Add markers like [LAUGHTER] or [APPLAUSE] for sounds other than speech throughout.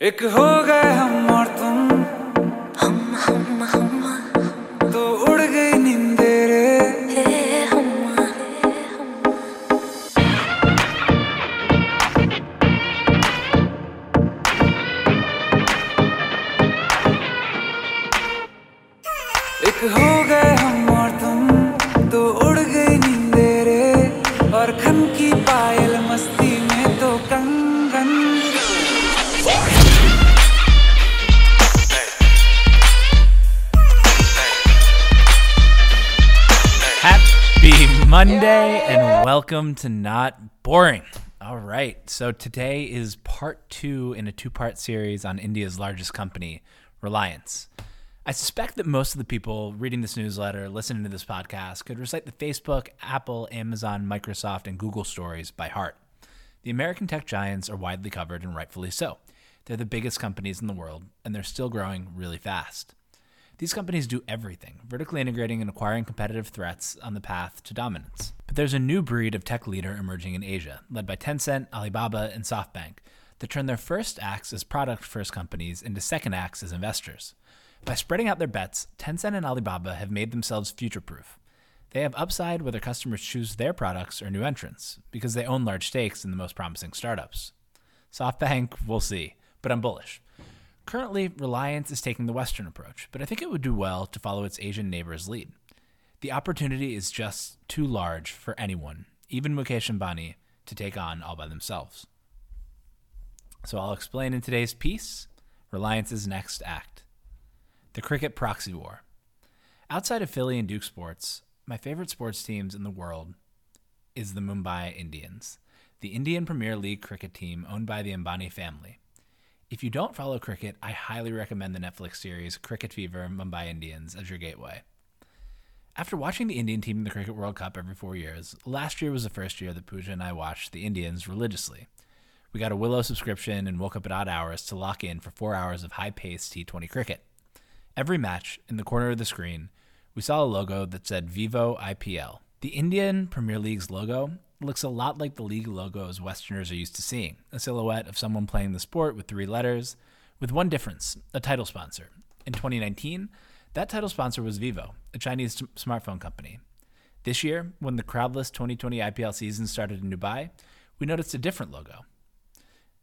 एक हो गए हम welcome to Not Boring. All right, so today is part two in a two part series on India's largest company, Reliance. I suspect that most of the people reading this newsletter, listening to this podcast, could recite the Facebook, Apple, Amazon, Microsoft, and Google stories by heart. The American tech giants are widely covered, and rightfully so. They're the biggest companies in the world, and they're still growing really fast. These companies do everything, vertically integrating and acquiring competitive threats on the path to dominance. But there's a new breed of tech leader emerging in Asia, led by Tencent, Alibaba, and SoftBank, that turn their first acts as product first companies into second acts as investors. By spreading out their bets, Tencent and Alibaba have made themselves future proof. They have upside whether customers choose their products or new entrants, because they own large stakes in the most promising startups. SoftBank, we'll see, but I'm bullish. Currently, Reliance is taking the Western approach, but I think it would do well to follow its Asian neighbor's lead. The opportunity is just too large for anyone, even Mukesh Ambani, to take on all by themselves. So I'll explain in today's piece Reliance's next act the cricket proxy war. Outside of Philly and Duke Sports, my favorite sports teams in the world is the Mumbai Indians, the Indian Premier League cricket team owned by the Ambani family. If you don't follow cricket, I highly recommend the Netflix series Cricket Fever Mumbai Indians as your gateway. After watching the Indian team in the Cricket World Cup every four years, last year was the first year that Pooja and I watched the Indians religiously. We got a Willow subscription and woke up at odd hours to lock in for four hours of high paced T20 cricket. Every match, in the corner of the screen, we saw a logo that said Vivo IPL. The Indian Premier League's logo looks a lot like the league logos Westerners are used to seeing a silhouette of someone playing the sport with three letters, with one difference a title sponsor. In 2019, that title sponsor was Vivo, a Chinese smartphone company. This year, when the crowdless 2020 IPL season started in Dubai, we noticed a different logo.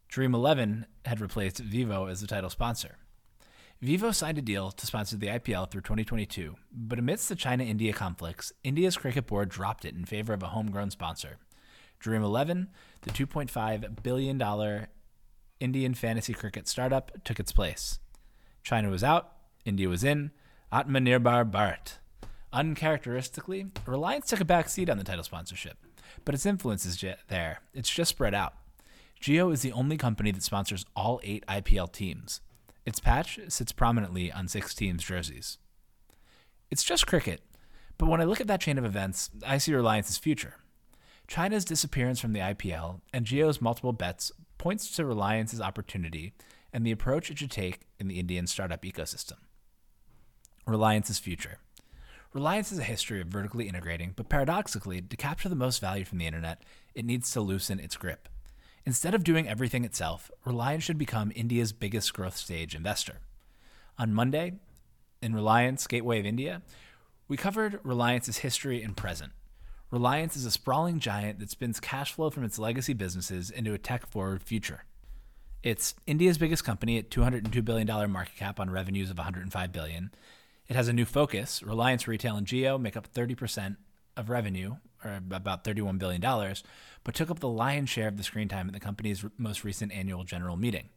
Dream 11 had replaced Vivo as the title sponsor. Vivo signed a deal to sponsor the IPL through 2022, but amidst the China India conflicts, India's cricket board dropped it in favor of a homegrown sponsor. Dream 11, the $2.5 billion Indian fantasy cricket startup, took its place. China was out, India was in, Atmanirbhar Bharat. Uncharacteristically, Reliance took a back seat on the title sponsorship, but its influence is j- there. It's just spread out. Jio is the only company that sponsors all eight IPL teams. Its patch sits prominently on six teams' jerseys. It's just cricket, but when I look at that chain of events, I see Reliance's future. China's disappearance from the IPL and Jio's multiple bets points to Reliance's opportunity and the approach it should take in the Indian startup ecosystem. Reliance's future. Reliance has a history of vertically integrating, but paradoxically, to capture the most value from the internet, it needs to loosen its grip. Instead of doing everything itself, Reliance should become India's biggest growth stage investor. On Monday, in Reliance Gateway of India, we covered Reliance's history and present. Reliance is a sprawling giant that spins cash flow from its legacy businesses into a tech forward future. It's India's biggest company at $202 billion market cap on revenues of $105 billion. It has a new focus. Reliance Retail and Jio make up 30% of revenue, or about $31 billion, but took up the lion's share of the screen time at the company's most recent annual general meeting.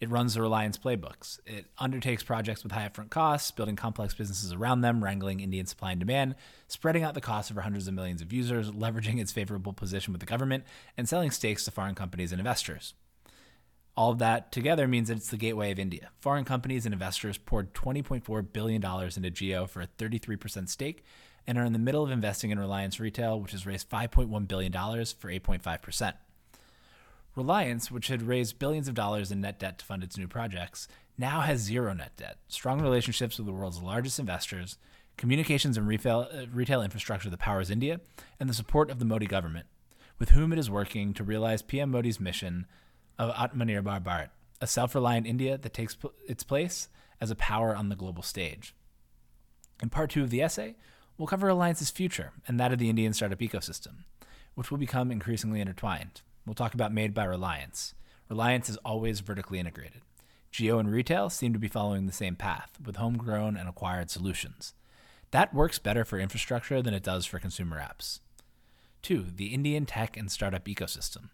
It runs the Reliance playbooks. It undertakes projects with high upfront costs, building complex businesses around them, wrangling Indian supply and demand, spreading out the costs over hundreds of millions of users, leveraging its favorable position with the government, and selling stakes to foreign companies and investors. All of that together means that it's the gateway of India. Foreign companies and investors poured $20.4 billion into Jio for a 33% stake and are in the middle of investing in Reliance Retail, which has raised $5.1 billion for 8.5%. Reliance, which had raised billions of dollars in net debt to fund its new projects, now has zero net debt, strong relationships with the world's largest investors, communications and retail, uh, retail infrastructure that powers India, and the support of the Modi government, with whom it is working to realize PM Modi's mission of Atmanirbhar Bharat, a self reliant India that takes its place as a power on the global stage. In part two of the essay, we'll cover Reliance's future and that of the Indian startup ecosystem, which will become increasingly intertwined. We'll talk about Made by Reliance. Reliance is always vertically integrated. Jio and retail seem to be following the same path, with homegrown and acquired solutions. That works better for infrastructure than it does for consumer apps. Two, the Indian tech and startup ecosystem.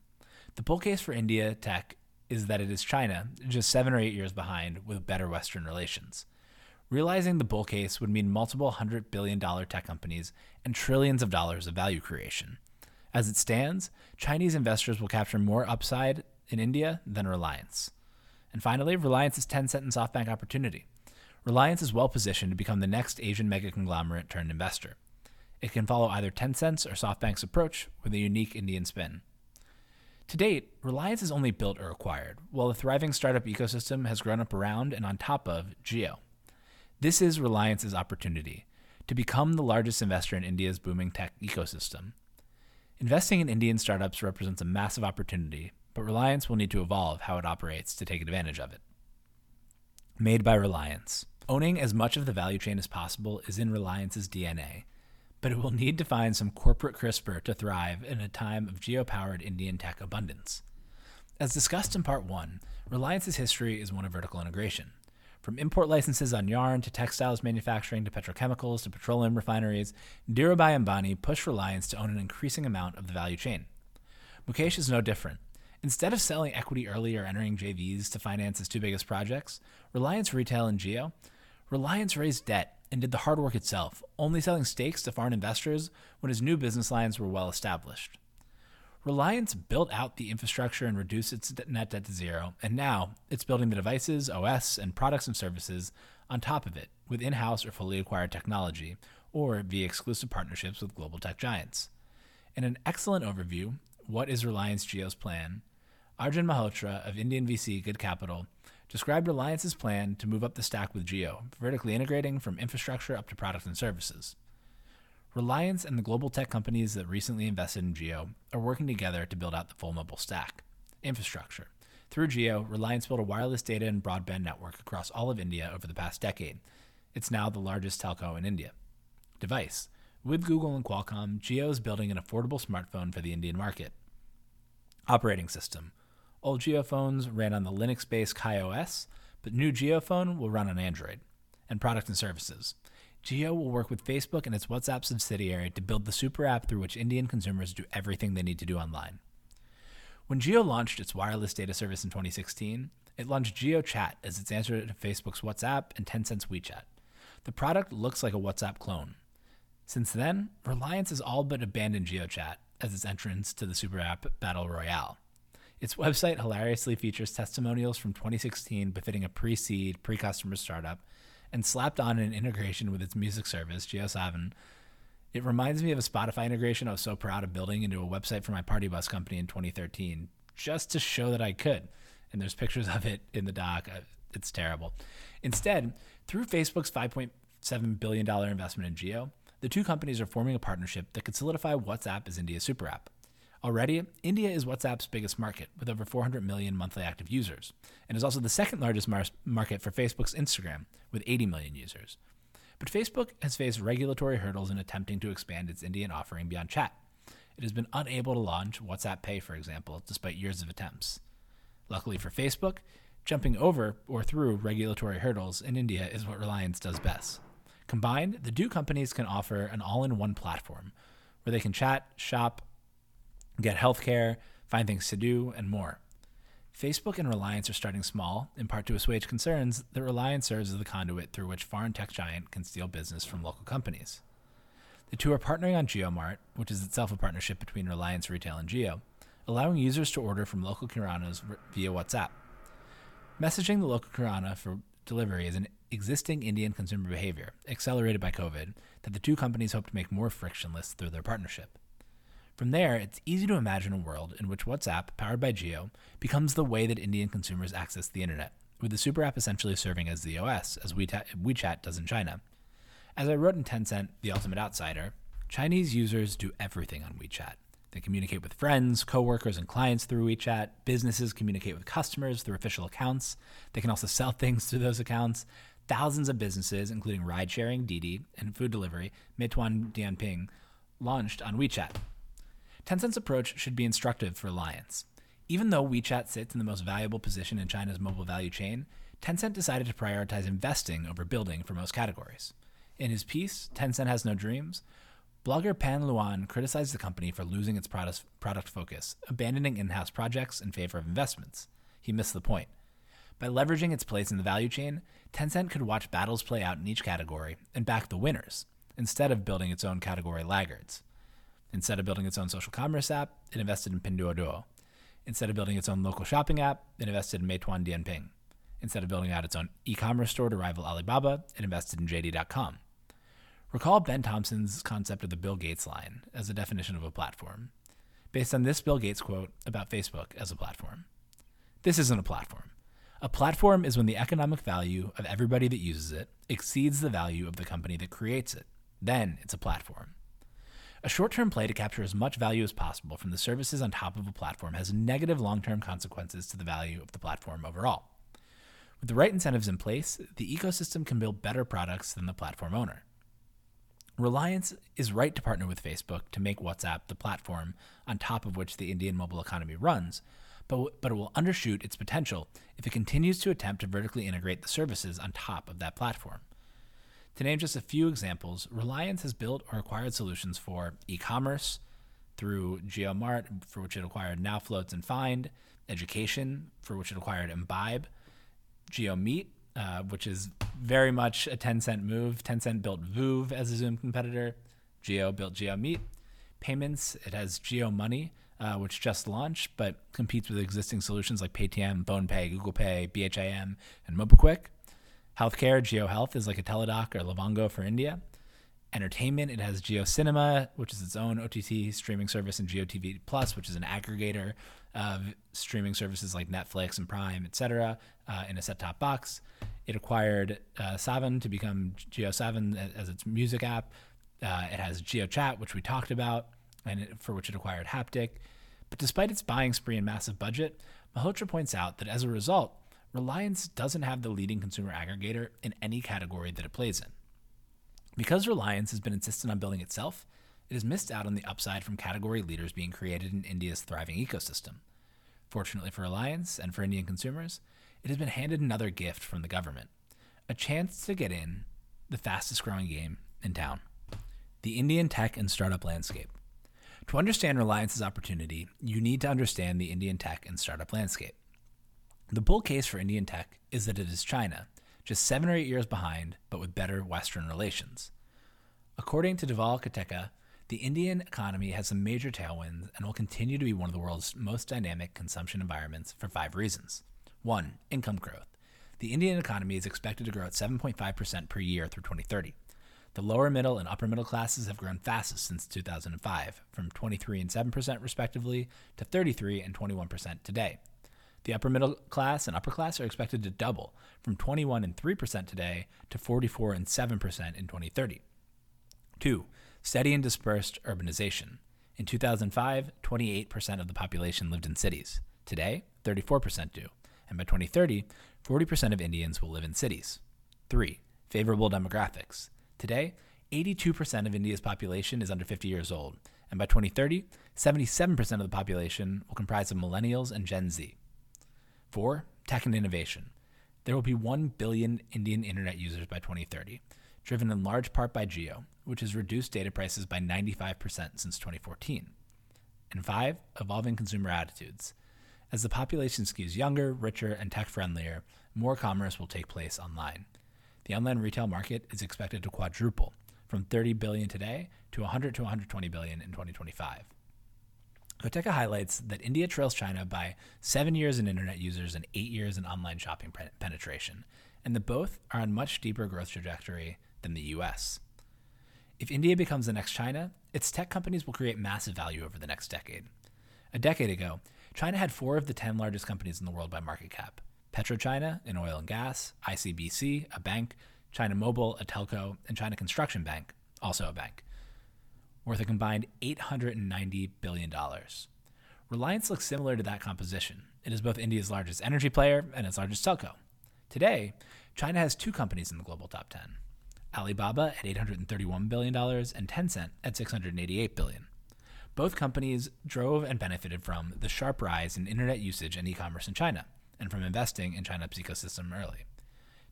The bull case for India tech is that it is China, just seven or eight years behind, with better Western relations. Realizing the bull case would mean multiple hundred billion dollar tech companies and trillions of dollars of value creation. As it stands, Chinese investors will capture more upside in India than Reliance. And finally, Reliance's Tencent and SoftBank opportunity. Reliance is well positioned to become the next Asian mega conglomerate turned investor. It can follow either Tencent's or SoftBank's approach with a unique Indian spin. To date, Reliance has only built or acquired, while the thriving startup ecosystem has grown up around and on top of Jio. This is Reliance's opportunity to become the largest investor in India's booming tech ecosystem. Investing in Indian startups represents a massive opportunity, but Reliance will need to evolve how it operates to take advantage of it. Made by Reliance. Owning as much of the value chain as possible is in Reliance's DNA, but it will need to find some corporate CRISPR to thrive in a time of Jio-powered Indian tech abundance. As discussed in part one, Reliance's history is one of vertical integration. From import licenses on yarn to textiles manufacturing to petrochemicals to petroleum refineries, Dhirubhai Ambani pushed Reliance to own an increasing amount of the value chain. Mukesh is no different. Instead of selling equity early or entering JVs to finance his two biggest projects, Reliance Retail and Jio, Reliance raised debt and did the hard work itself, only selling stakes to foreign investors when his new business lines were well established. Reliance built out the infrastructure and reduced its net debt to zero, and now it's building the devices, OS, and products and services on top of it with in house or fully acquired technology, or via exclusive partnerships with global tech giants. In an excellent overview, What is Reliance Jio's Plan? Arjun Malhotra of Indian VC Good Capital described Reliance's plan to move up the stack with Jio, vertically integrating from infrastructure up to products and services. Reliance and the global tech companies that recently invested in Jio are working together to build out the full mobile stack. Infrastructure. Through Jio, Reliance built a wireless data and broadband network across all of India over the past decade. It's now the largest telco in India. Device. With Google and Qualcomm, Geo is building an affordable smartphone for the Indian market. Operating system. Old Jio phones ran on the Linux based KaiOS, but new Jio phone will run on Android. And product and services. Jio will work with Facebook and its WhatsApp subsidiary to build the super app through which Indian consumers do everything they need to do online. When Jio launched its wireless data service in 2016, it launched Jio Chat as its answer to Facebook's WhatsApp and Tencent's WeChat. The product looks like a WhatsApp clone. Since then, Reliance has all but abandoned JioChat as its entrance to the super app Battle Royale. Its website hilariously features testimonials from 2016 befitting a pre seed, pre customer startup, and slapped on an integration with its music service, JioSaavn. It reminds me of a Spotify integration I was so proud of building into a website for my party bus company in 2013, just to show that I could. And there's pictures of it in the doc. Uh, It's terrible. Instead, through Facebook's $5.7 billion investment in Jio, the two companies are forming a partnership that could solidify WhatsApp as India's super app. Already, India is WhatsApp's biggest market, with over 400 million monthly active users, and is also the second largest mar- market for Facebook's Instagram, with 80 million users. But Facebook has faced regulatory hurdles in attempting to expand its Indian offering beyond chat. It has been unable to launch WhatsApp Pay, for example, despite years of attempts. Luckily for Facebook, jumping over or through regulatory hurdles in India is what Reliance does best. Combined, the two companies can offer an all in one platform where they can chat, shop, get healthcare, find things to do, and more. Facebook and Reliance are starting small, in part to assuage concerns that Reliance serves as the conduit through which foreign tech giant can steal business from local companies. The two are partnering on JioMart, which is itself a partnership between Reliance Retail and Jio, allowing users to order from local kiranas via WhatsApp. Messaging the local kirana for delivery is an existing Indian consumer behavior, accelerated by COVID, that the two companies hope to make more frictionless through their partnership. From there, it's easy to imagine a world in which WhatsApp, powered by Jio, becomes the way that Indian consumers access the internet, with the super app essentially serving as the OS, as WeChat does in China. As I wrote in Tencent, The Ultimate Outsider, Chinese users do everything on WeChat. They communicate with friends, coworkers, and clients through WeChat. Businesses communicate with customers through official accounts. They can also sell [LAUGHS] things through those accounts. Thousands of businesses, including ride sharing, Didi, and food delivery, Meituan Dianping, launched on WeChat. Tencent's approach should be instructive for Reliance. Even though WeChat sits in the most valuable position in China's mobile value chain, Tencent decided to prioritize investing over building for most categories. In his piece, Tencent Has No Dreams, blogger Pan Luan criticized the company for losing its product, product focus, abandoning in house projects in favor of investments. He missed the point. By leveraging its place in the value chain, Tencent could watch battles play out in each category and back the winners, instead of building its own category laggards. Instead of building its own social commerce app, it invested in Pinduoduo. Instead of building its own local shopping app, it invested in Meituan Dianping. Instead of building out its own e-commerce store to rival Alibaba, it invested in JD.com. Recall Ben Thompson's concept of the Bill Gates line as a definition of a platform, based on this Bill Gates quote about Facebook as a platform. This isn't a platform. A platform is when the economic value of everybody that uses it exceeds the value of the company that creates it. Then it's a platform. A short term play to capture as much value as possible from the services on top of a platform has negative long term consequences to the value of the platform overall. With the right incentives in place, the ecosystem can build better products than the platform owner. Reliance is right to partner with Facebook to make WhatsApp the platform on top of which the Indian mobile economy runs, but, but it will undershoot its potential if it continues to attempt to vertically integrate the services on top of that platform. To name just a few examples, Reliance has built or acquired solutions for e commerce through JioMart, for which it acquired NowFloats and Fynd, education, for which it acquired Embibe, JioMeet, uh, which is very much a Tencent move. Tencent built Voov as a Zoom competitor, Jio built JioMeet. Payments, it has JioMoney, uh, which just launched but competes with existing solutions like Paytm, PhonePe, Google Pay, BHIM, and MobiKwik. Healthcare, JioHealth is like a Teladoc or Livongo for India. Entertainment, it has JioCinema, which is its own OTT streaming service, and JioTV Plus, which is an aggregator of streaming services like Netflix and Prime, etc., uh, in a set-top box. It acquired uh, Saavn to become JioSaavn as its music app. Uh, it has JioChat, which we talked about, and it, for which it acquired Haptik. But despite its buying spree and massive budget, Malhotra points out that as a result, Reliance doesn't have the leading consumer aggregator in any category that it plays in. Because Reliance has been insistent on building itself, it has missed out on the upside from category leaders being created in India's thriving ecosystem. Fortunately for Reliance and for Indian consumers, it has been handed another gift from the government a chance to get in the fastest growing game in town the Indian tech and startup landscape. To understand Reliance's opportunity, you need to understand the Indian tech and startup landscape. The bull case for Indian tech is that it is China, just seven or eight years behind, but with better Western relations. According to Dhaval Kotecha, the Indian economy has some major tailwinds and will continue to be one of the world's most dynamic consumption environments for five reasons. One, income growth. The Indian economy is expected to grow at 7.5% per year through 2030. The lower middle and upper middle classes have grown fastest since 2005, from 23 and 7% respectively to 33 and 21% today. The upper middle class and upper class are expected to double from 21 and 3% today to 44 and 7% in 2030. 2. Steady and dispersed urbanization. In 2005, 28% of the population lived in cities. Today, 34% do. And by 2030, 40% of Indians will live in cities. 3. Favorable demographics. Today, 82% of India's population is under 50 years old. And by 2030, 77% of the population will comprise of millennials and Gen Z. Four, tech and innovation. There will be 1 billion Indian internet users by 2030, driven in large part by Jio, which has reduced data prices by 95% since 2014. And five, evolving consumer attitudes. As the population skews younger, richer, and tech friendlier, more commerce will take place online. The online retail market is expected to quadruple from 30 billion today to 100 to 120 billion in 2025. Kotecha highlights that India trails China by seven years in internet users and eight years in online shopping penetration, and that both are on much deeper growth trajectory than the US. If India becomes the next China, its tech companies will create massive value over the next decade. A decade ago, China had four of the 10 largest companies in the world by market cap PetroChina, in oil and gas, ICBC, a bank, China Mobile, a telco, and China Construction Bank, also a bank. Worth a combined $890 billion. Reliance looks similar to that composition. It is both India's largest energy player and its largest telco. Today, China has two companies in the global top 10 Alibaba at $831 billion and Tencent at $688 billion. Both companies drove and benefited from the sharp rise in internet usage and e commerce in China, and from investing in China's ecosystem early.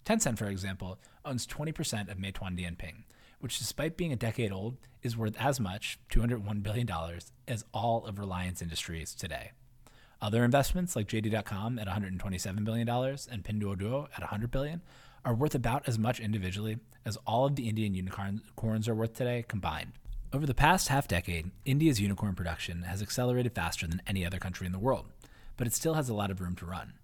Tencent, for example, owns 20% of Meituan Dianping, which, despite being a decade old, is worth as much, $201 billion, as all of Reliance Industries today. Other investments like JD.com at $127 billion and Pinduoduo at 100 billion are worth about as much individually as all of the Indian unicorns are worth today combined. Over the past half decade, India's unicorn production has accelerated faster than any other country in the world, but it still has a lot of room to run.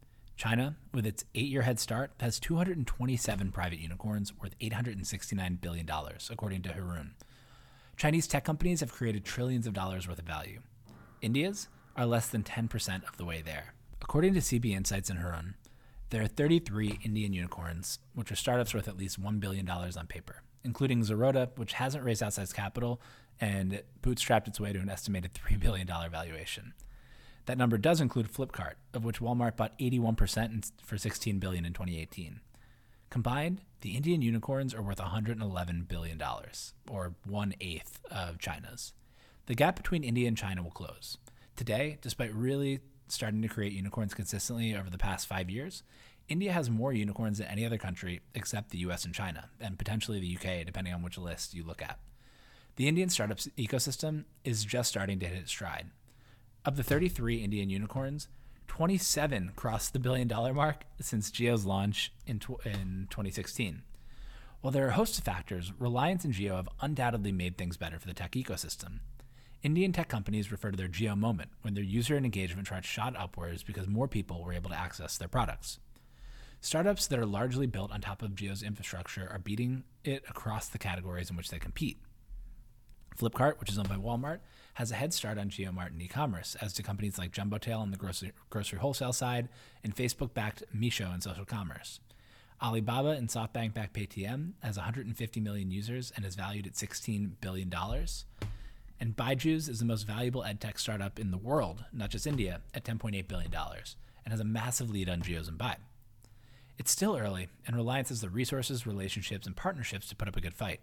China, with its eight year head start, has 227 private unicorns worth $869 billion, according to Hurun. Chinese tech companies have created trillions of dollars worth of value. India's are less than 10% of the way there. According to CB Insights and Hurun, there are 33 Indian unicorns, which are startups worth at least $1 billion on paper, including Zerodha, which hasn't raised outsized capital and bootstrapped its way to an estimated $3 billion valuation. That number does include Flipkart, of which Walmart bought 81% for 16 billion in 2018. Combined, the Indian unicorns are worth 111 billion dollars, or one eighth of China's. The gap between India and China will close. Today, despite really starting to create unicorns consistently over the past five years, India has more unicorns than any other country except the US and China, and potentially the UK, depending on which list you look at. The Indian startups ecosystem is just starting to hit its stride. Of the 33 Indian unicorns, 27 crossed the billion dollar mark since Jio's launch in, tw- in 2016. While there are a host of factors, Reliance and Jio have undoubtedly made things better for the tech ecosystem. Indian tech companies refer to their Jio moment when their user and engagement chart shot upwards because more people were able to access their products. Startups that are largely built on top of Geo's infrastructure are beating it across the categories in which they compete. Flipkart, which is owned by Walmart, has a head start on JioMart and e-commerce, as do companies like Jumbotail on the grocery, grocery wholesale side and Facebook-backed Meesho in social commerce. Alibaba and SoftBank-backed Paytm has 150 million users and is valued at 16 billion dollars. And Byju's is the most valuable edtech startup in the world, not just India, at 10.8 billion dollars, and has a massive lead on Jio's Embibe. It's still early, and Reliance has the resources, relationships, and partnerships to put up a good fight.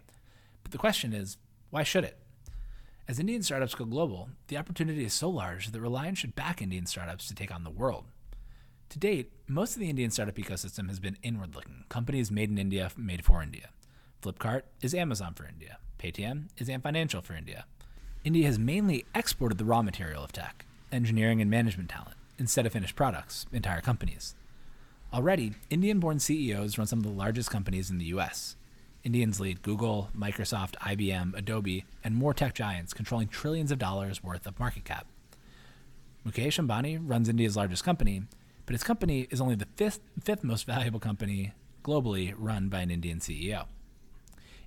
But the question is, why should it? As Indian startups go global, the opportunity is so large that Reliance should back Indian startups to take on the world. To date, most of the Indian startup ecosystem has been inward looking, companies made in India, made for India. Flipkart is Amazon for India. Paytm is Ant Financial for India. India has mainly exported the raw material of tech, engineering and management talent, instead of finished products, entire companies. Already, Indian born CEOs run some of the largest companies in the US, Indians lead Google, Microsoft, IBM, Adobe, and more tech giants, controlling trillions of dollars worth of market cap. Mukesh Ambani runs India's largest company, but his company is only the fifth, fifth most valuable company globally run by an Indian CEO.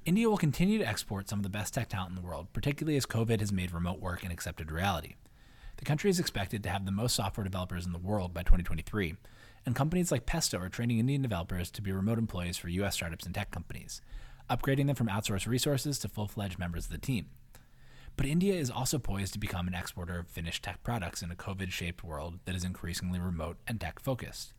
India will continue to export some of the best tech talent in the world, particularly as COVID has made remote work an accepted reality. The country is expected to have the most software developers in the world by 2023, and companies like Pesto are training Indian developers to be remote employees for U.S. startups and tech companies, upgrading them from outsourced resources to full fledged members of the team. But India is also poised to become an exporter of finished tech products in a COVID shaped world that is increasingly remote and tech focused.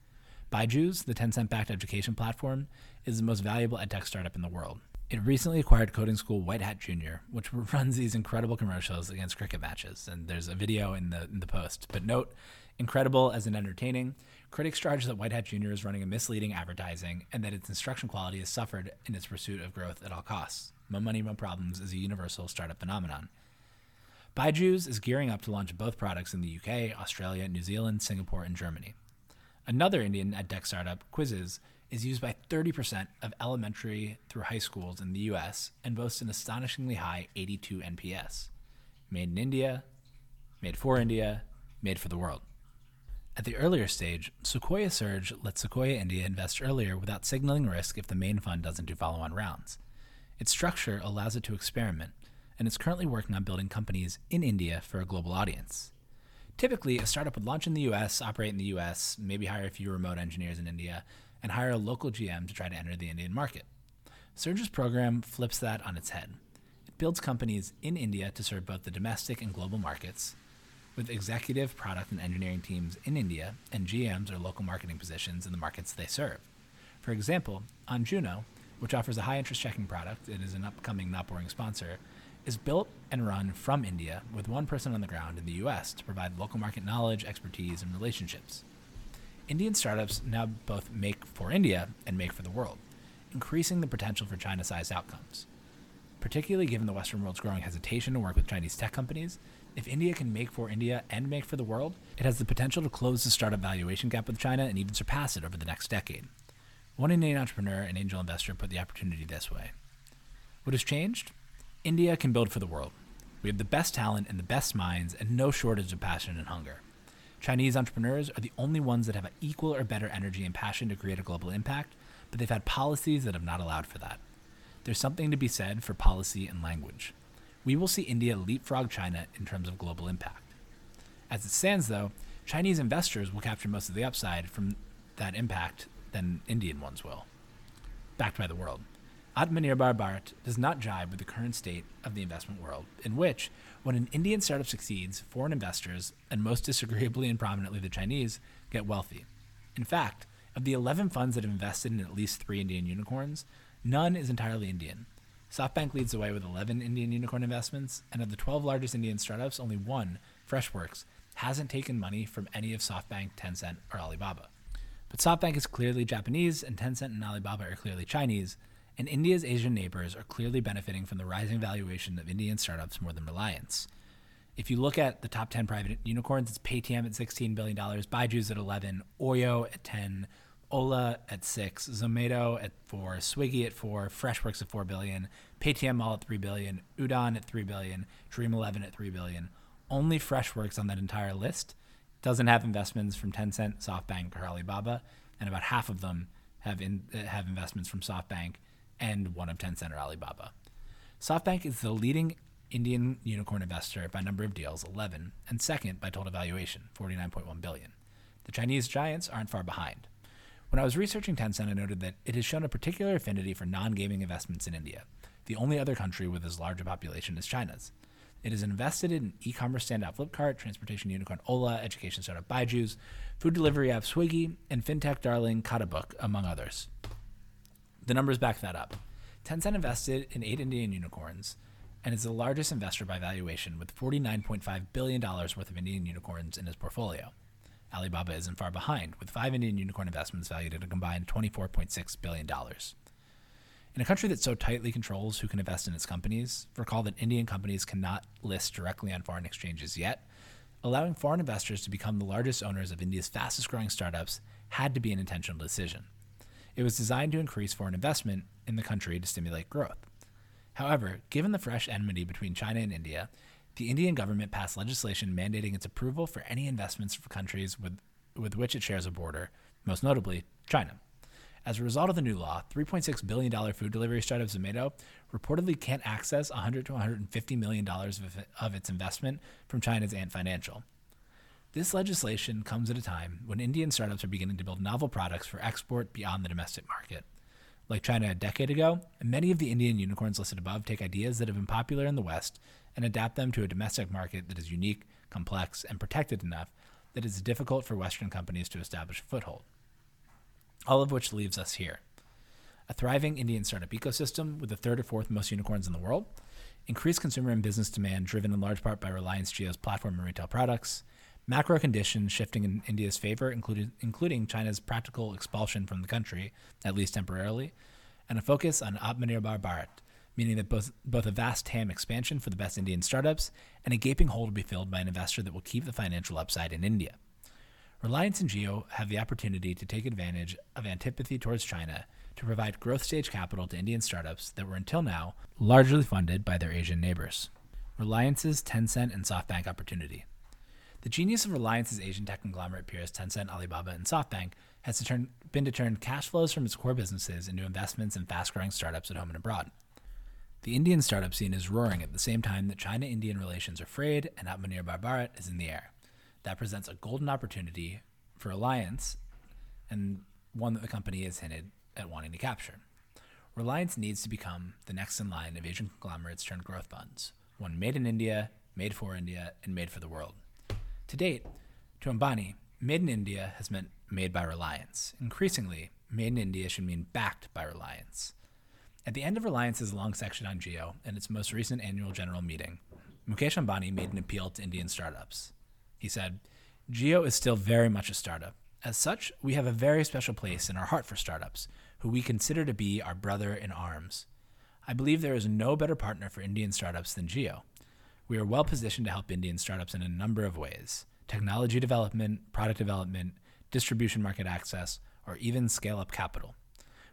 Byju's, the Tencent backed education platform, is the most valuable edtech startup in the world. It recently acquired coding school White Hat Junior, which [LAUGHS] runs these incredible commercials against cricket matches. And there's a video in the in the post. But note, incredible as in entertaining. Critics charge that White Hat Junior is running a misleading advertising and that its instruction quality has suffered in its pursuit of growth at all costs. Mo money, mo problems is a universal startup phenomenon. Byju's is gearing up to launch both products in the UK, Australia, New Zealand, Singapore, and Germany. Another Indian edtech startup, Quizizz, is used by 30% of elementary through high schools in the US and boasts an astonishingly high 82 NPS. Made in India, made for India, made for the world. At the earlier stage, Sequoia Surge lets Sequoia India invest earlier without signaling risk if the main fund doesn't do follow on rounds. Its structure allows it to experiment, and it's currently working on building companies in India for a global audience. Typically, a startup would launch in the US, operate in the US, maybe hire a few remote engineers in India, and hire a local GM to try to enter the Indian market. Surge's program flips that on its head It builds companies in India to serve both the domestic and global markets, with executive, product, and engineering teams in India and GMs or local marketing positions in the markets they serve. For example, Anjuno, which offers a high interest checking product and is an upcoming Not Boring sponsor, is built and run from India with one person on the ground in the US to provide local market knowledge, expertise, and relationships. Indian startups now both make for India and make for the world, increasing the potential for China sized outcomes. Particularly given the Western world's growing hesitation to work with Chinese tech companies, if India can make for India and make for the world, it has the potential to close the startup valuation gap with China and even surpass it over the next decade. One Indian entrepreneur and angel investor put the opportunity this way What has changed? India can build for the world. We have the best talent and the best minds, and no shortage of passion and hunger. Chinese entrepreneurs are the only ones that have an equal or better energy and passion to create a global impact, but they've had policies that have not allowed for that. There's something to be said for policy and language. We will see India leapfrog China in terms of global impact. As it stands, though, Chinese investors will capture most of the upside from that impact than Indian ones will. Backed by the world. Atmanirbhar Bharat does not jibe with the current state of the investment world, in which, when an Indian startup succeeds, foreign investors, and most disagreeably and prominently the Chinese, get wealthy. In fact, of the 11 funds that have invested in at least three Indian unicorns, none is entirely Indian. SoftBank leads the way with 11 Indian unicorn investments, and of the 12 largest Indian startups, only one, Freshworks, hasn't taken money from any of SoftBank, Tencent, or Alibaba. But SoftBank is clearly Japanese, and Tencent and Alibaba are clearly Chinese, and India's Asian neighbors are clearly benefiting from the rising valuation of Indian startups more than Reliance. If you look at the top 10 private unicorns, it's Paytm at $16 billion, Byju's at 11, Oyo at 10, Ola at 6, Zomato at 4, Swiggy at 4, Freshworks at 4 billion, Paytm Mall at 3 billion, Udaan at 3 billion, Dream11 at 3 billion. Only Freshworks on that entire list doesn't have investments from Tencent, SoftBank, or Alibaba, and about half of them have in, have investments from SoftBank and one of Tencent or Alibaba. SoftBank is the leading Indian unicorn investor by number of deals, 11, and second by total valuation, 49.1 billion. The Chinese giants aren't far behind. When I was researching Tencent, I noted that it has shown a particular affinity for non-gaming investments in India. The only other country with as large a population as China's. It is invested in e-commerce standout Flipkart, transportation unicorn Ola, education startup Byju's, food delivery app Swiggy, and fintech darling Khatabook, among others. The numbers back that up. Tencent invested in eight Indian unicorns and is the largest investor by valuation with $49.5 billion worth of Indian unicorns in his portfolio. Alibaba isn't far behind, with five Indian unicorn investments valued at a combined $24.6 billion. In a country that so tightly controls who can invest in its companies, recall that Indian companies cannot list directly on foreign exchanges yet, allowing foreign investors to become the largest owners of India's fastest growing startups had to be an intentional decision. It was designed to increase foreign investment in the country to stimulate growth. However, given the fresh enmity between China and India, the Indian government passed legislation mandating its approval for any investments for countries with, with which it shares a border, most notably China. As a result of the new law, $3.6 billion food delivery startup Zomato reportedly can't access 100 to $150 million of, of its investment from China's Ant Financial. This legislation comes at a time when Indian startups are beginning to build novel products for export beyond the domestic market. Like China a decade ago, many of the Indian unicorns listed above take ideas that have been popular in the West and adapt them to a domestic market that is unique, complex, and protected enough that it's difficult for Western companies to establish a foothold. All of which leaves us here. A thriving Indian startup ecosystem with the third or fourth most unicorns in the world, increased consumer and business demand driven in large part by Reliance Jio's platform and retail products, Macro conditions shifting in India's favor, included, including China's practical expulsion from the country, at least temporarily, and a focus on Atmanirbhar Bharat, meaning that both, both a vast TAM expansion for the best Indian startups and a gaping hole to be filled by an investor that will keep the financial upside in India. Reliance and Jio have the opportunity to take advantage of antipathy towards China to provide growth stage capital to Indian startups that were until now largely funded by their Asian neighbors. Reliance's Tencent and SoftBank opportunity. The genius of Reliance's Asian tech conglomerate peers Tencent, Alibaba, and SoftBank has to turn, been to turn cash flows from its core businesses into investments in fast growing startups at home and abroad. The Indian startup scene is roaring at the same time that China Indian relations are frayed and Atmanirbhar Bharat is in the air. That presents a golden opportunity for Reliance and one that the company has hinted at wanting to capture. Reliance needs to become the next in line of Asian conglomerates turned growth funds, one made in India, made for India, and made for the world. To date, to Ambani, made in India has meant made by Reliance. Increasingly, made in India should mean backed by Reliance. At the end of Reliance's long section on Jio and its most recent annual general meeting, Mukesh Ambani made an appeal to Indian startups. He said, Jio is still very much a startup. As such, we have a very special place in our heart for startups, who we consider to be our brother in arms. I believe there is no better partner for Indian startups than Jio. We are well positioned to help Indian startups in a number of ways technology development, product development, distribution market access, or even scale up capital.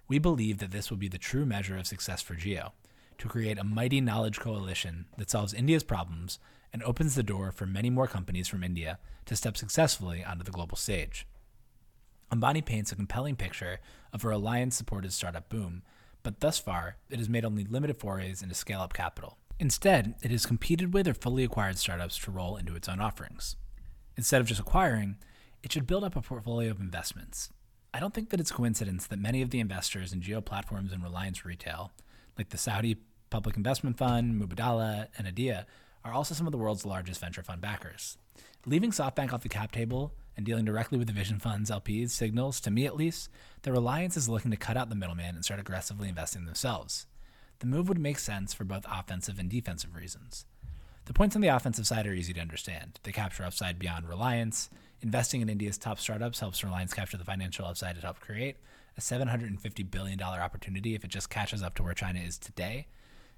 We believe that this will be the true measure of success for Jio to create a mighty knowledge coalition that solves India's problems and opens the door for many more companies from India to step successfully onto the global stage. Ambani paints a compelling picture of a Reliance supported startup boom, but thus far, it has made only limited forays into scale up capital. Instead, it has competed with or fully acquired startups to roll into its own offerings. Instead of just acquiring, it should build up a portfolio of investments, I don't think that it's coincidence that many of the investors in Jio platforms and Reliance Retail, like the Saudi Public Investment Fund, Mubadala, and Adia, are also some of the world's largest venture fund backers. Leaving SoftBank off the cap table and dealing directly with the Vision Fund's LPs signals, to me at least, that Reliance is looking to cut out the middleman and start aggressively investing themselves. The move would make sense for both offensive and defensive reasons. The points on the offensive side are easy to understand. They capture upside beyond Reliance, Investing in India's top startups helps Reliance capture the financial upside it helped create, a $750 billion opportunity if it just catches up to where China is today.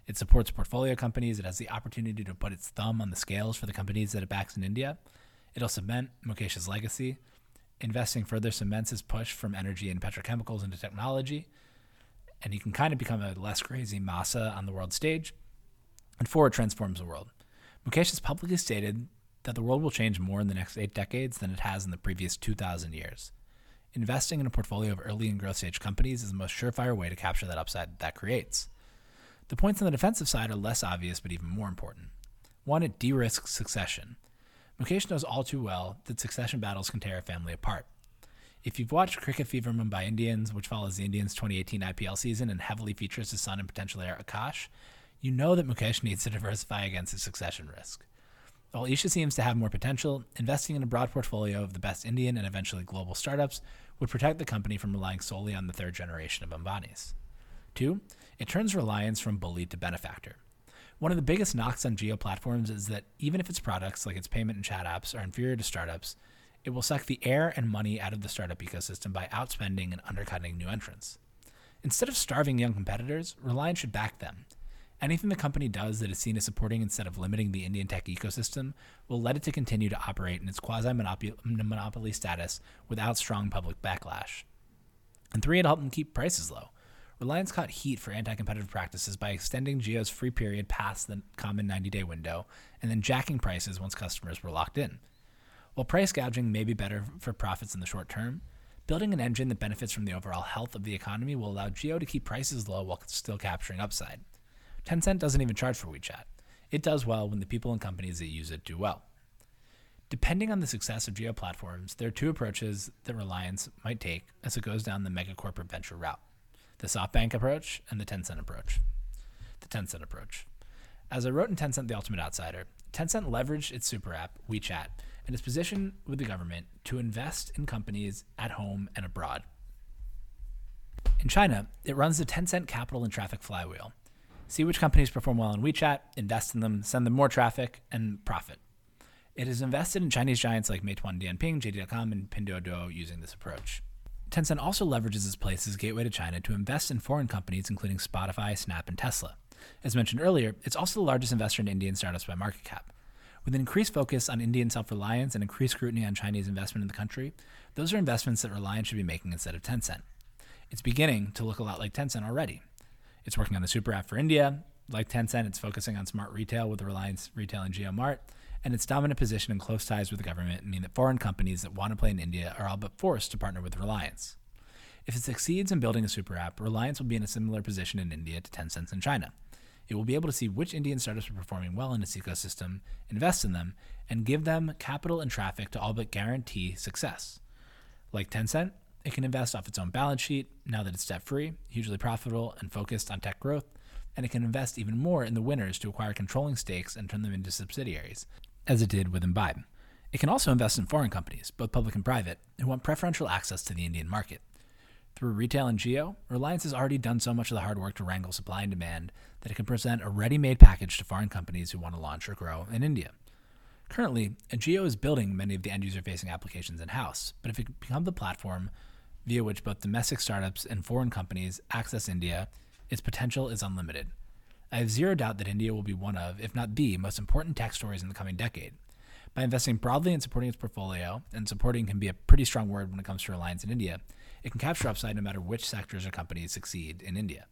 It supports portfolio companies. It has the opportunity to put its thumb on the scales for the companies that it backs in India. It'll cement Mukesh's legacy. Investing further cements his push from energy and petrochemicals into technology. And he can kind of become a less crazy Masa on the world stage. And it transforms the world. Mukesh has publicly stated that the world will change more in the next eight decades than it has in the previous 2,000 years. Investing in a portfolio of early and growth stage companies is the most surefire way to capture that upside that creates. The points on the defensive side are less obvious but even more important. One, it de risks succession. Mukesh knows all too well that succession battles can tear a family apart. If you've watched Cricket Fever Mumbai Indians, which follows the Indians' 2018 IPL season and heavily features his son and potential heir Akash, you know that Mukesh needs to diversify against his succession risk. While Isha seems to have more potential, investing in a broad portfolio of the best Indian and eventually global startups would protect the company from relying solely on the third generation of Ambanis. Two, it turns reliance from bully to benefactor. One of the biggest knocks on Jio platforms is that even if its products, like its payment and chat apps, are inferior to startups, it will suck the air and money out of the startup ecosystem by outspending and undercutting new entrants. Instead of starving young competitors, Reliance should back them Anything the company does that is seen as supporting instead of limiting the Indian tech ecosystem will let it to continue to operate in its quasi monopoly status without strong public backlash. And three, it helped them keep prices low. Reliance caught heat for anti competitive practices by extending Jio's free period past the common 90 day window and then jacking prices once customers were locked in. While price gouging may be better for profits in the short term, building an engine that benefits from the overall health of the economy will allow Jio to keep prices low while still capturing upside. Tencent doesn't even charge for WeChat. It does well when the people and companies that use it do well. Depending on the success of Jio platforms, there are two approaches that Reliance might take as it goes down the mega corporate venture route the SoftBank approach and the Tencent approach. The Tencent approach. As I wrote in Tencent The Ultimate Outsider, Tencent leveraged its super app, WeChat, and its position with the government to invest in companies at home and abroad. In China, it runs the Tencent capital and traffic flywheel, see which companies perform well in WeChat, invest in them, send them more traffic, and profit. It has invested in Chinese giants like Meituan Dianping, JD.com, and Pinduoduo using this approach. Tencent also leverages its place as gateway to China to invest in foreign companies, including Spotify, Snap, and Tesla. As mentioned earlier, it's also the largest investor in Indian startups by market cap. With an increased focus on Indian self reliance and increased scrutiny on Chinese investment in the country, those are investments that Reliance should be making instead of Tencent. It's beginning to look a lot like Tencent already. It's working on the super app for India. Like Tencent, it's focusing on smart retail with Reliance Retail and JioMart. And its dominant position and close ties with the government mean that foreign companies that want to play in India are all but forced to partner with Reliance. If it succeeds in building a super app, Reliance will be in a similar position in India to Tencent in China. It will be able to see which Indian startups are performing well in its ecosystem, invest in them, and give them capital and traffic to all but guarantee success. Like Tencent, It can invest off its own balance sheet now that it's debt free, hugely profitable, and focused on tech growth. And it can invest even more in the winners to acquire controlling stakes and turn them into subsidiaries, as it did with Embibe. It can also invest in foreign companies, both public and private, who want preferential access to the Indian market. Through retail and Jio, Reliance has already done so much of the hard work to wrangle supply and demand that it can present a ready made package to foreign companies who want to launch or grow in India. Currently, Jio is building many of the end user facing applications in house, but if it can become the platform via which both domestic startups and foreign companies access India, its potential is unlimited. I have zero doubt that India will be one of, if not the, most important tech stories in the coming decade. By investing broadly and supporting its portfolio, and supporting can be a pretty strong word when it comes to reliance in India, it can capture upside no matter which sectors or companies succeed in India.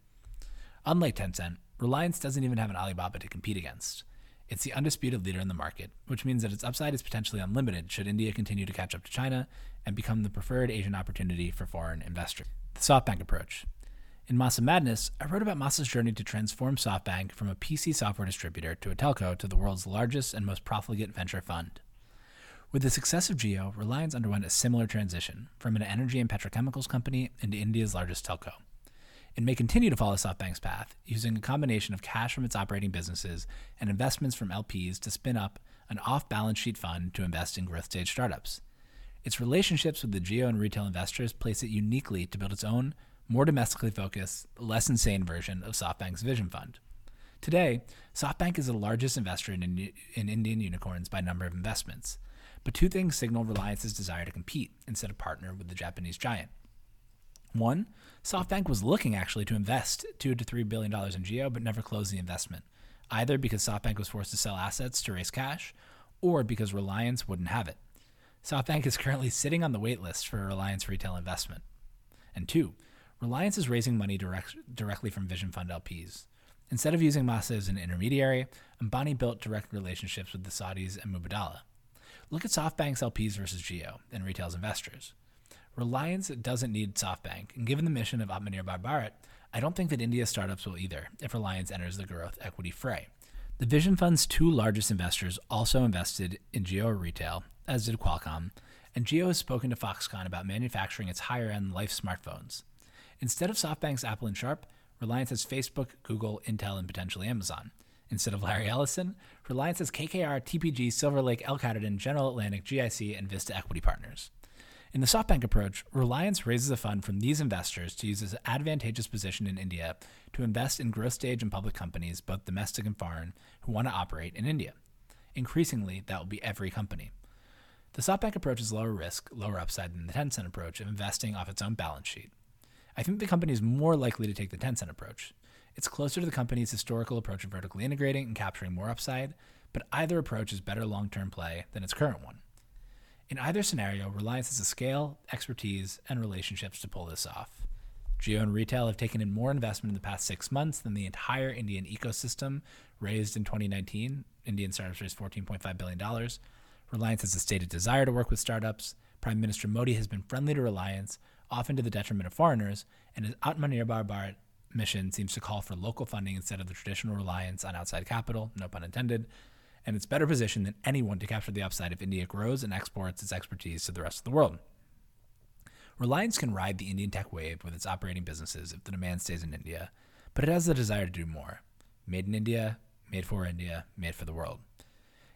Unlike Tencent, Reliance doesn't even have an Alibaba to compete against. It's the undisputed leader in the market, which means that its upside is potentially unlimited should India continue to catch up to China and become the preferred Asian opportunity for foreign investors. The SoftBank approach. In Masa Madness, I wrote about Masa's journey to transform SoftBank from a PC software distributor to a telco to the world's largest and most profligate venture fund. With the success of Jio, Reliance underwent a similar transition from an energy and petrochemicals company into India's largest telco. It may continue to follow SoftBank's path, using a combination of cash from its operating businesses and investments from LPs to spin up an off balance sheet fund to invest in growth stage startups. Its relationships with the Jio and retail investors place it uniquely to build its own, more domestically focused, less insane version of SoftBank's Vision Fund. Today, SoftBank is the largest investor in, in Indian unicorns by number of investments. But two things signal Reliance's desire to compete instead of partner with the Japanese giant. One, SoftBank was looking actually to invest two to three billion dollars in Jio, but never closed the investment, either because SoftBank was forced to sell assets to raise cash, or because Reliance wouldn't have it. SoftBank is currently sitting on the waitlist for Reliance retail investment. And two, Reliance is raising money direct, directly from Vision Fund LPs. Instead of using Masa as an intermediary, Ambani built direct relationships with the Saudis and Mubadala. Look at SoftBank's LPs versus Jio and retail's investors. Reliance doesn't need SoftBank, and given the mission of Atmanirbhar Bharat, I don't think that India startups will either if Reliance enters the growth equity fray. The Vision Fund's two largest investors also invested in Jio Retail, as did Qualcomm, and Jio has spoken to Foxconn about manufacturing its higher end LYF smartphones. Instead of SoftBank's Apple and Sharp, Reliance has Facebook, Google, Intel, and potentially Amazon. Instead of Larry Ellison, Reliance has KKR, TPG, Silver Lake, L Catterton, General Atlantic, GIC, and Vista Equity Partners. In the SoftBank approach, Reliance raises a fund from these investors to use its advantageous position in India to invest in growth stage and public companies, both domestic and foreign, who want to operate in India. Increasingly, that will be every company. The SoftBank approach is lower risk, lower upside than the Tencent approach of investing off its own balance sheet. I think the company is more likely to take the Tencent approach. It's closer to the company's historical approach of vertically integrating and capturing more upside, but either approach is better long term play than its current one. In either scenario, Reliance has the scale, expertise, and relationships to pull this off. Jio and retail have taken in more investment in the past six months than the entire Indian ecosystem raised in 2019. Indian startups raised $14.5 billion. Reliance has a stated desire to work with startups. Prime Minister Modi has been friendly to Reliance, often to the detriment of foreigners, and his Atmanirbhar Bharat mission seems to call for local funding instead of the traditional reliance on outside capital, no pun intended, and it's better positioned than anyone to capture the upside if India grows and exports its expertise to the rest of the world. Reliance can ride the Indian tech wave with its operating businesses if the demand stays in India, but it has the desire to do more. Made in India, made for India, made for the world.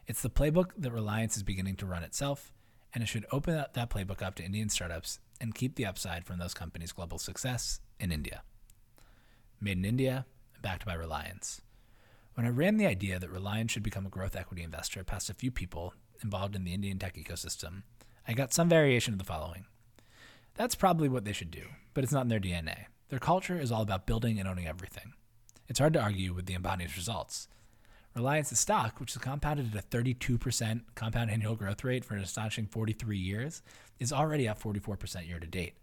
It's the playbook that Reliance is beginning to run itself, and it should open that playbook up to Indian startups and keep the upside from those companies' global success in India. Made in India, backed by Reliance. When I ran the idea that Reliance should become a growth equity investor past a few people involved in the Indian tech ecosystem, I got some variation of the following. That's probably what they should do, but it's not in their DNA. Their culture is all about building and owning everything. It's hard to argue with the Ambani's results. Reliance's stock, which is compounded at a 32% compound annual growth rate for an astonishing 43 years, is already up 44% year to date,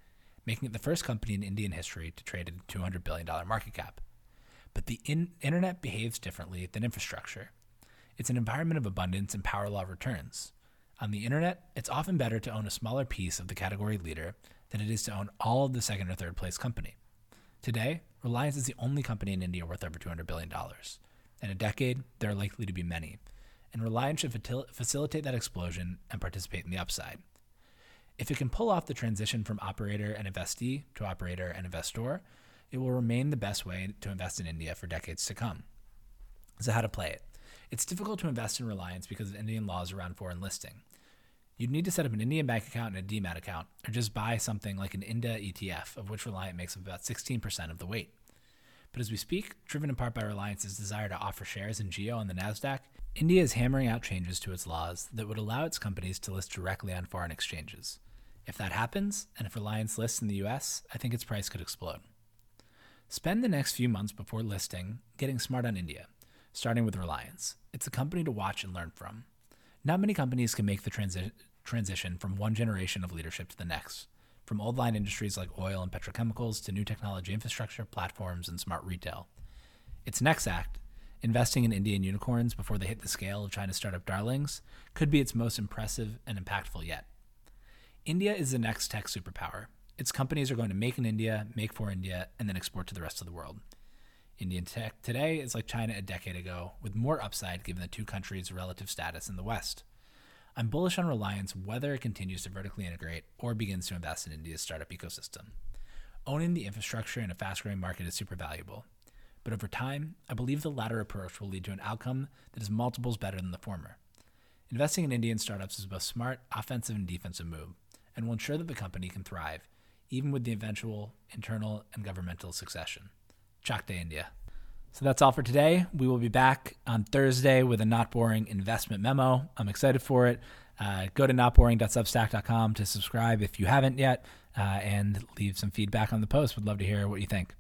making it the first company in Indian history to trade at a $200 billion market cap. But the in- internet behaves differently than infrastructure. It's an environment of abundance and power law returns. On the internet, it's often better to own a smaller piece of the category leader than it is to own all of the second or third place company. Today, Reliance is the only company in India worth over $200 billion. In a decade, there are likely to be many, and Reliance should facilitate that explosion and participate in the upside. If it can pull off the transition from operator and investee to operator and investor, it will remain the best way to invest in India for decades to come. So, how to play it? It's difficult to invest in Reliance because of Indian laws around foreign listing. You'd need to set up an Indian bank account and a demat account, or just buy something like an INDA ETF, of which Reliant makes up about 16% of the weight. But as we speak, driven in part by Reliance's desire to offer shares in Jio on the NASDAQ, India is hammering out changes to its laws that would allow its companies to list directly on foreign exchanges. If that happens, and if Reliance lists in the US, I think its price could explode. Spend the next few months before listing getting smart on India, starting with Reliance. It's a company to watch and learn from. Not many companies can make the transi- transition from one generation of leadership to the next, from old line industries like oil and petrochemicals to new technology infrastructure, platforms, and smart retail. Its next act, investing in Indian unicorns before they hit the scale of China's startup darlings, could be its most impressive and impactful yet. India is the next tech superpower. Its companies are going to make in India, make for India, and then export to the rest of the world. Indian tech today is like China a decade ago, with more upside given the two countries' relative status in the West. I'm bullish on Reliance whether it continues to vertically integrate or begins to invest in India's startup ecosystem. Owning the infrastructure in a fast growing market is super valuable. But over time, I believe the latter approach will lead to an outcome that is multiples better than the former. Investing in Indian startups is both smart, offensive, and defensive move, and will ensure that the company can thrive, even with the eventual internal and governmental succession. Chak de India. So that's all for today. We will be back on Thursday with a not boring investment memo. I'm excited for it. Uh, go to notboring.substack.com to subscribe if you haven't yet uh, and leave some feedback on the post. Would love to hear what you think.